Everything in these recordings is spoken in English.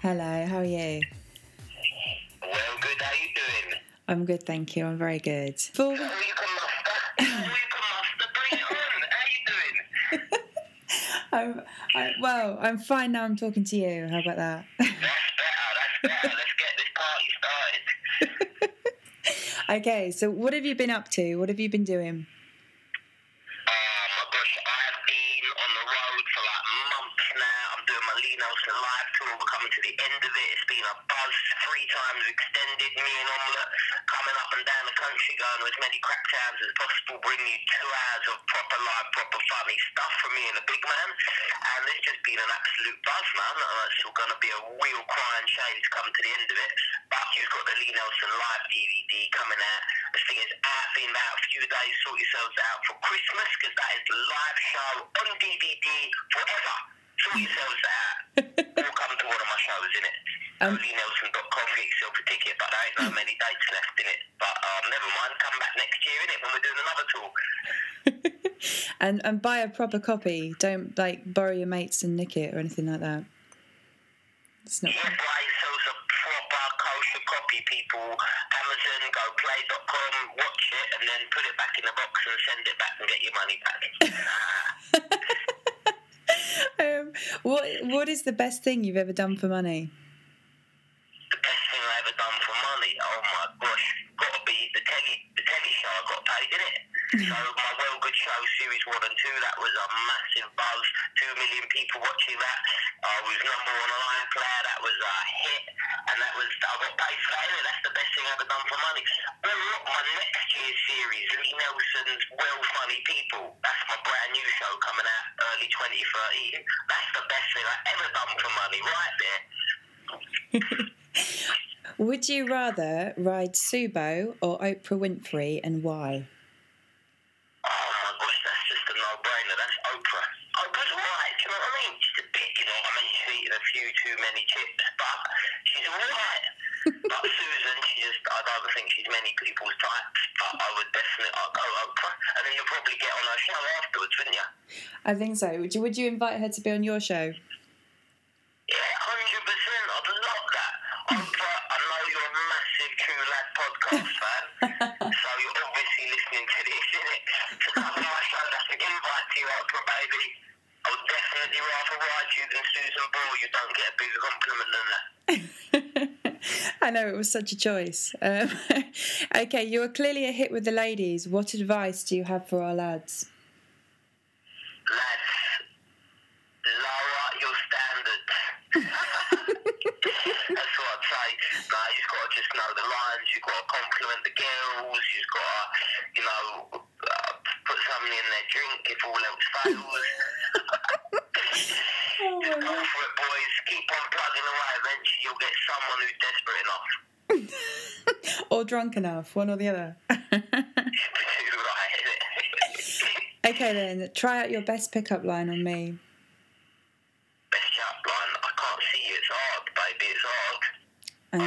hello. How are you? Well, good. How you doing? I'm good, thank you. I'm very good. For you can muster. You can muster. Bring it on. How you doing? I'm, I, well, I'm fine now. I'm talking to you. How about that? That's better. That's better. Okay, so what have you been up to? What have you been doing? Oh my gosh, I've been on the road for like months now. I'm doing my Lee Nelson live tour. We're coming to the end of it. It's been a buzz, three times extended. Me and Omelette coming up the country, going to as many crack towns as possible, bringing you two hours of proper live, proper funny stuff from me and the big man. And it's just been an absolute buzz, man. And it's still going to be a real crying shame to come to the end of it. But you've got the Lee Nelson live DVD coming out. This thing is out in about a few days. Sort yourselves out for Christmas because that is the live show on DVD forever. Sort yourselves out. All come to one of my shows, innit? Um, LeeNelson.com, get yourself a ticket, but there ain't no many dates left in it. But um, never mind, come back next year, innit, when we're doing another tour. and and buy a proper copy. Don't like borrow your mates and nick it or anything like that. It's not. Yeah, buy yourselves a proper kosher copy, people. Amazon, GoPlay.com, watch it, and then put it back in the box and send it back and get your money back. what what is the best thing you've ever done for money? the best thing I ever done for money. Oh my gosh, gotta be the telly, the telly show. I got paid in it. so my Well Good Show series one and two, that was a massive buzz. Two million people watching that. I was number one on. That was a hit, and that was I got paid for that. That's the best thing I ever done for money. Well, look, my next year's series, Lee Nelson's Well Funny People. That's my brand new show coming out early 2013. That's the best thing I ever done for money, right there. Would you rather ride Subo or Oprah Winfrey, and why? Oh my gosh, that's just a no-brainer. That's Oprah. Oprah's right, do you know what I mean? She's a bit, you know, I mean, she's eaten a few too many chips, but she's alright. but Susan, she just, I don't think she's many people's type, but I would definitely, I'd go Oprah, and then you'll probably get on her show afterwards, wouldn't you? I think so. Would you Would you invite her to be on your show? Yeah, hundred percent. I'd love that. Oprah, I know you're a massive True Lad podcast fan, so you're obviously listening to this, innit? To come on my show, that's an invite to you, Oprah, baby. I would definitely rather ride you than Susan Boyle. You don't get a bigger compliment than that. I know it was such a choice. Um, okay, you are clearly a hit with the ladies. What advice do you have for our lads? Lads, lower your standards. That's what I'd say. Nah, you've got to just know the lines. You've got to compliment the girls. You've got to, you know, uh, put something in their drink if all else fails. Oh Just go for it, boys. Keep on plugging away. Eventually, you'll get someone who's desperate enough. or drunk enough, one or the other. okay, then, try out your best pickup line on me. Best chat line. I can't see you. It's hard, baby. It's hard. Um, Um,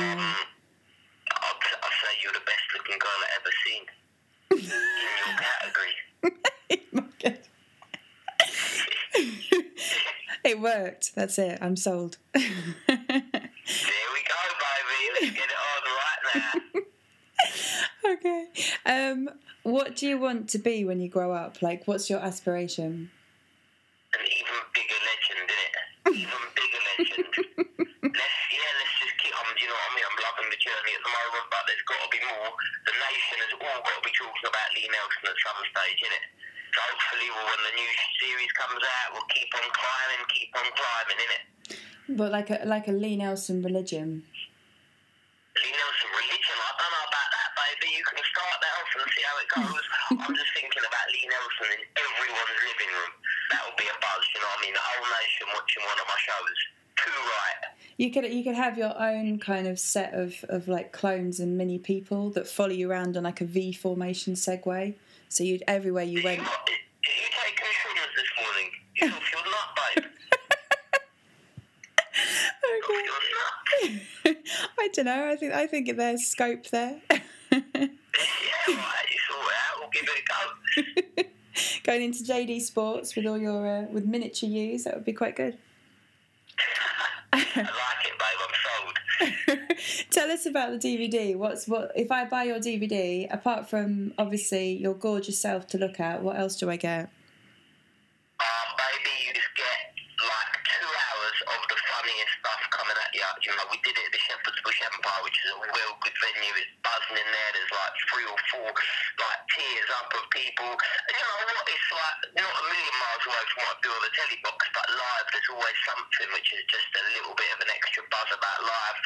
I'd, I'd say you're the best looking girl I've ever seen in your category. it worked. That's it. I'm sold. There we go, baby. Let's get it on right now. Okay. Um, what do you want to be when you grow up? Like, what's your aspiration? An even bigger legend, innit? Even bigger legend. let's, yeah, let's just keep. Um, you know what I mean? I'm loving the journey at the moment, but there's got to be more. The nation has all got to be talking about Lee Nelson at some stage, innit? So hopefully, well, when the new series comes out, we'll keep on climbing, keep on climbing, innit? But like a like a Lee Nelson religion. Lee Nelson religion, I don't know about that, baby. You can start that off and see how it goes. I'm just thinking about Lee Nelson in everyone's living room. That would be a buzz, you know what I mean? The whole nation watching one of my shows. Too right. You could you could have your own kind of set of, of like clones and mini people that follow you around on like a V formation Segway. So you'd everywhere you went. You, did you take insurance this morning? You your nut, babe. Okay. I don't know. I think I think there's scope there. Yeah, right. You sort it out. We'll give give it a go. Going into JD Sports with all your uh, with miniature use, that would be quite good. I like it, babe. I'm sold. Tell us about the DVD. What's what if I buy your DVD? Apart from obviously your gorgeous self to look at, what else do I get? Um, baby, you just get like two hours of the funniest stuff coming at you. You know, we did it at the Shepherd's Bush Empire, which is a real good venue. It's buzzing in there. There's like three or four like tiers up of people. And you know what? It's like not a million miles away from what I do on the telly box, but live there's always something which is just a little bit of an extra buzz about live.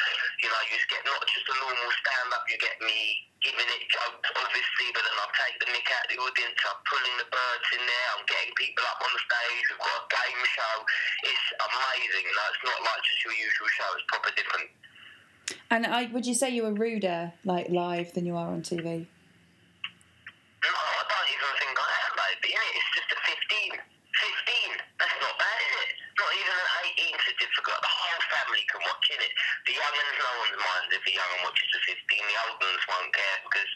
You know, you just get not just a normal stand up, you get me it obviously, but then take the out of the audience, I'm pulling the birds in there, I'm getting people up on the stage, we've got a game show. It's amazing. It's not like just your usual show, it's proper different. And I would you say you were ruder like live than you are on TV? No, I don't even think I am, baby. innit? It's just a 15. 15. That's not bad, is it? Not even an 18 certificate. The whole family can watch in it. The no one's mind if the young watches a 15. The old ones won't care because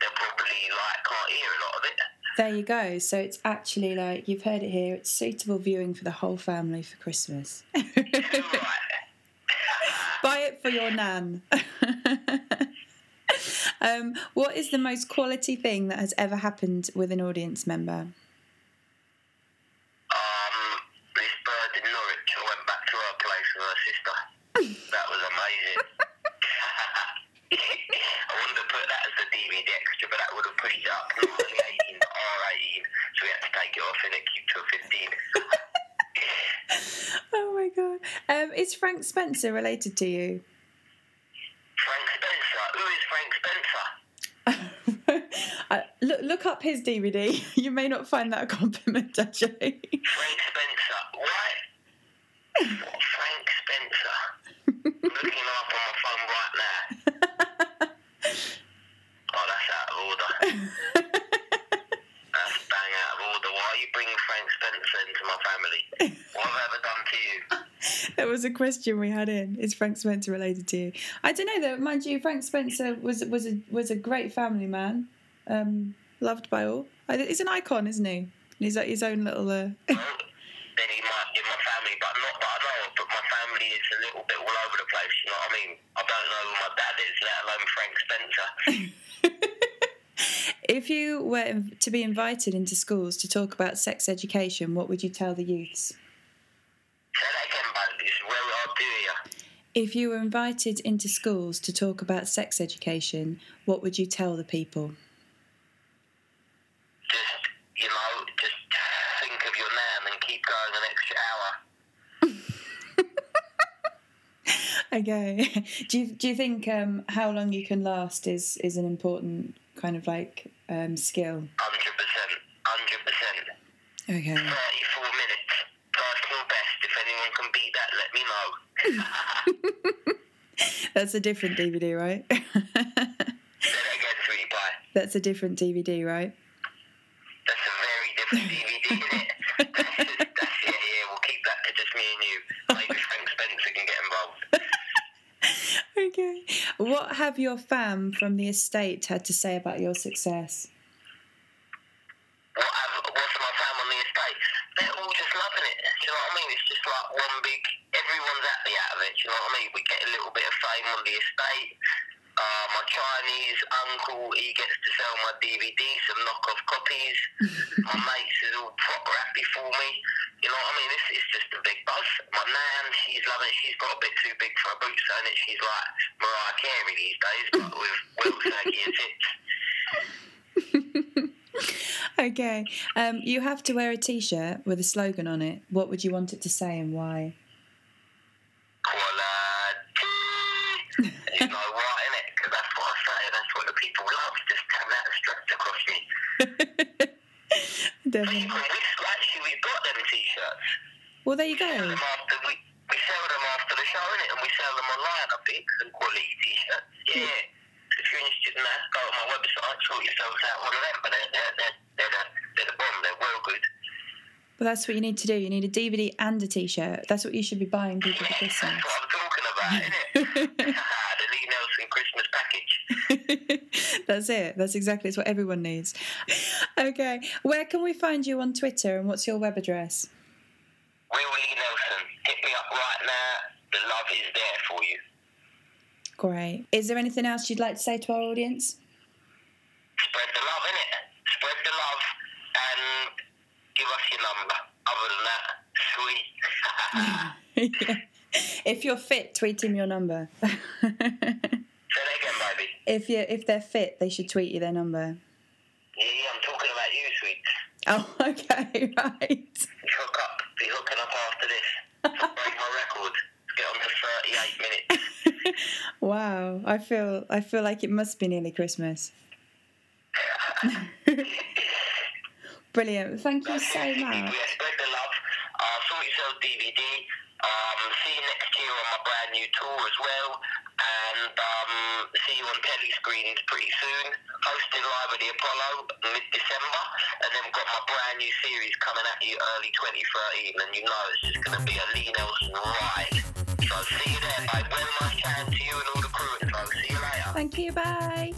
they'll probably like can't hear a lot of it. There you go. So it's actually like you've heard it here. It's suitable viewing for the whole family for Christmas. Buy it for your nan. um, what is the most quality thing that has ever happened with an audience member? Um, this bird in Norwich, I went back to her place with her sister. That was amazing. I wanted to put that as the DVD extra, but that would have pushed it up not only 18 but R18, so we had to take off and it keep to 15. Oh my god! Um, is Frank Spencer related to you? Frank Spencer. Who is Frank Spencer? Look, look up his DVD. You may not find that a compliment, actually. Frank Spencer. What? What Frank Spencer? Looking up on my phone right now. Oh, that's out of order. That's bang out of order. Why are you bringing Frank Spencer into my family? What have I ever done to you? that was a question we had in. Is Frank Spencer related to you? I don't know though. Mind you, Frank Spencer was was a was a great family man, um, loved by all. He's an icon, isn't he? He's like his own little. Uh... Then he might my family, but not that I know. But my family is a little bit all over the place. You know what I mean? I don't know who my dad is, let alone Frank Spencer. if you were to be invited into schools to talk about sex education, what would you tell the youths? Say that again, bud. This is where I'll do you. If you were invited into schools to talk about sex education, what would you tell the people? Just, you know, just think of your nan and keep going an extra hour. Okay. Do you do you think um, how long you can last is is an important kind of like um, skill? 100%. 100%. Okay. 34 minutes. Personal best. If anyone can beat that, let me know. That's a different DVD, right? Say that again, sweetie pie. That's a different DVD, right? That's a very different DVD, isn't it? That's, just, that's yeah, yeah. We'll keep that to just me and you. Maybe Frank Spencer can get involved. Okay. What have your fam from the estate had to say about your success? What have, what's my fam on the estate? They're all just loving it. Do you know what I mean? It's just like one big. Everyone's happy out of it. Do you know what I mean? We get a little bit of fame on the estate. Uh, my Chinese uncle, he gets to sell my DVD, some knockoff copies. my mates is all proper happy for me. You know what I mean? It's, it's just a big buzz. My nan, she's loving it. She's got a bit too big for her boots, and it. She's like Mariah Carey these days, but with well saggy tits. Okay. Um, you have to wear a T-shirt with a slogan on it. What would you want it to say and why? Quality. you know why, innit? Because that's what I say. That's what the people love. Just have that stretched across me. We, actually, we've got them t-shirts. Well, there you Sell go. after we, we sell them after the show, innit? And we sell them online, I think, quality t-shirts. Hmm. Yeah. If you're interested in that, go on my website, sort yourselves out one of them. But they're, they're, they're, they're, the, they're the bomb. They're well good. Well, that's what you need to do. You need a DVD and a T-shirt. That's what you should be buying people for That's Christmas. what I'm talking about, the Lee Nelson Christmas package. That's it. That's exactly it's what everyone needs. Okay. Where can we find you on Twitter and what's your web address? Will Lee Nelson, hit me up right now. The love is there for you. Great. Is there anything else you'd like to say to our audience? Spread the love, innit? Spread the love and give us your number. Other than that, sweet. if you're fit, tweet him your number. Say that again, baby. if you if they're fit, they should tweet you their number. Yeah, yeah, I'm talking about you, sweet. Oh, okay, right. Hook up. Be hooking up after this. Break my record. Get on to 38 minutes. wow, I feel I feel like it must be nearly Christmas. Brilliant. Thank you so much. Yeah, spread the love. Uh, sort yourself DVD. Um, see you next year on my brand new tour as well. Um, see you on telly screens pretty soon. Hosted live at the Apollo mid December. And then we've got my brand new series coming at you early 2013. And you know it's just going to be a Lee Nelson ride. So see you there, mate. Well, much hand to you and all the crew. So see you later. Thank you. Bye.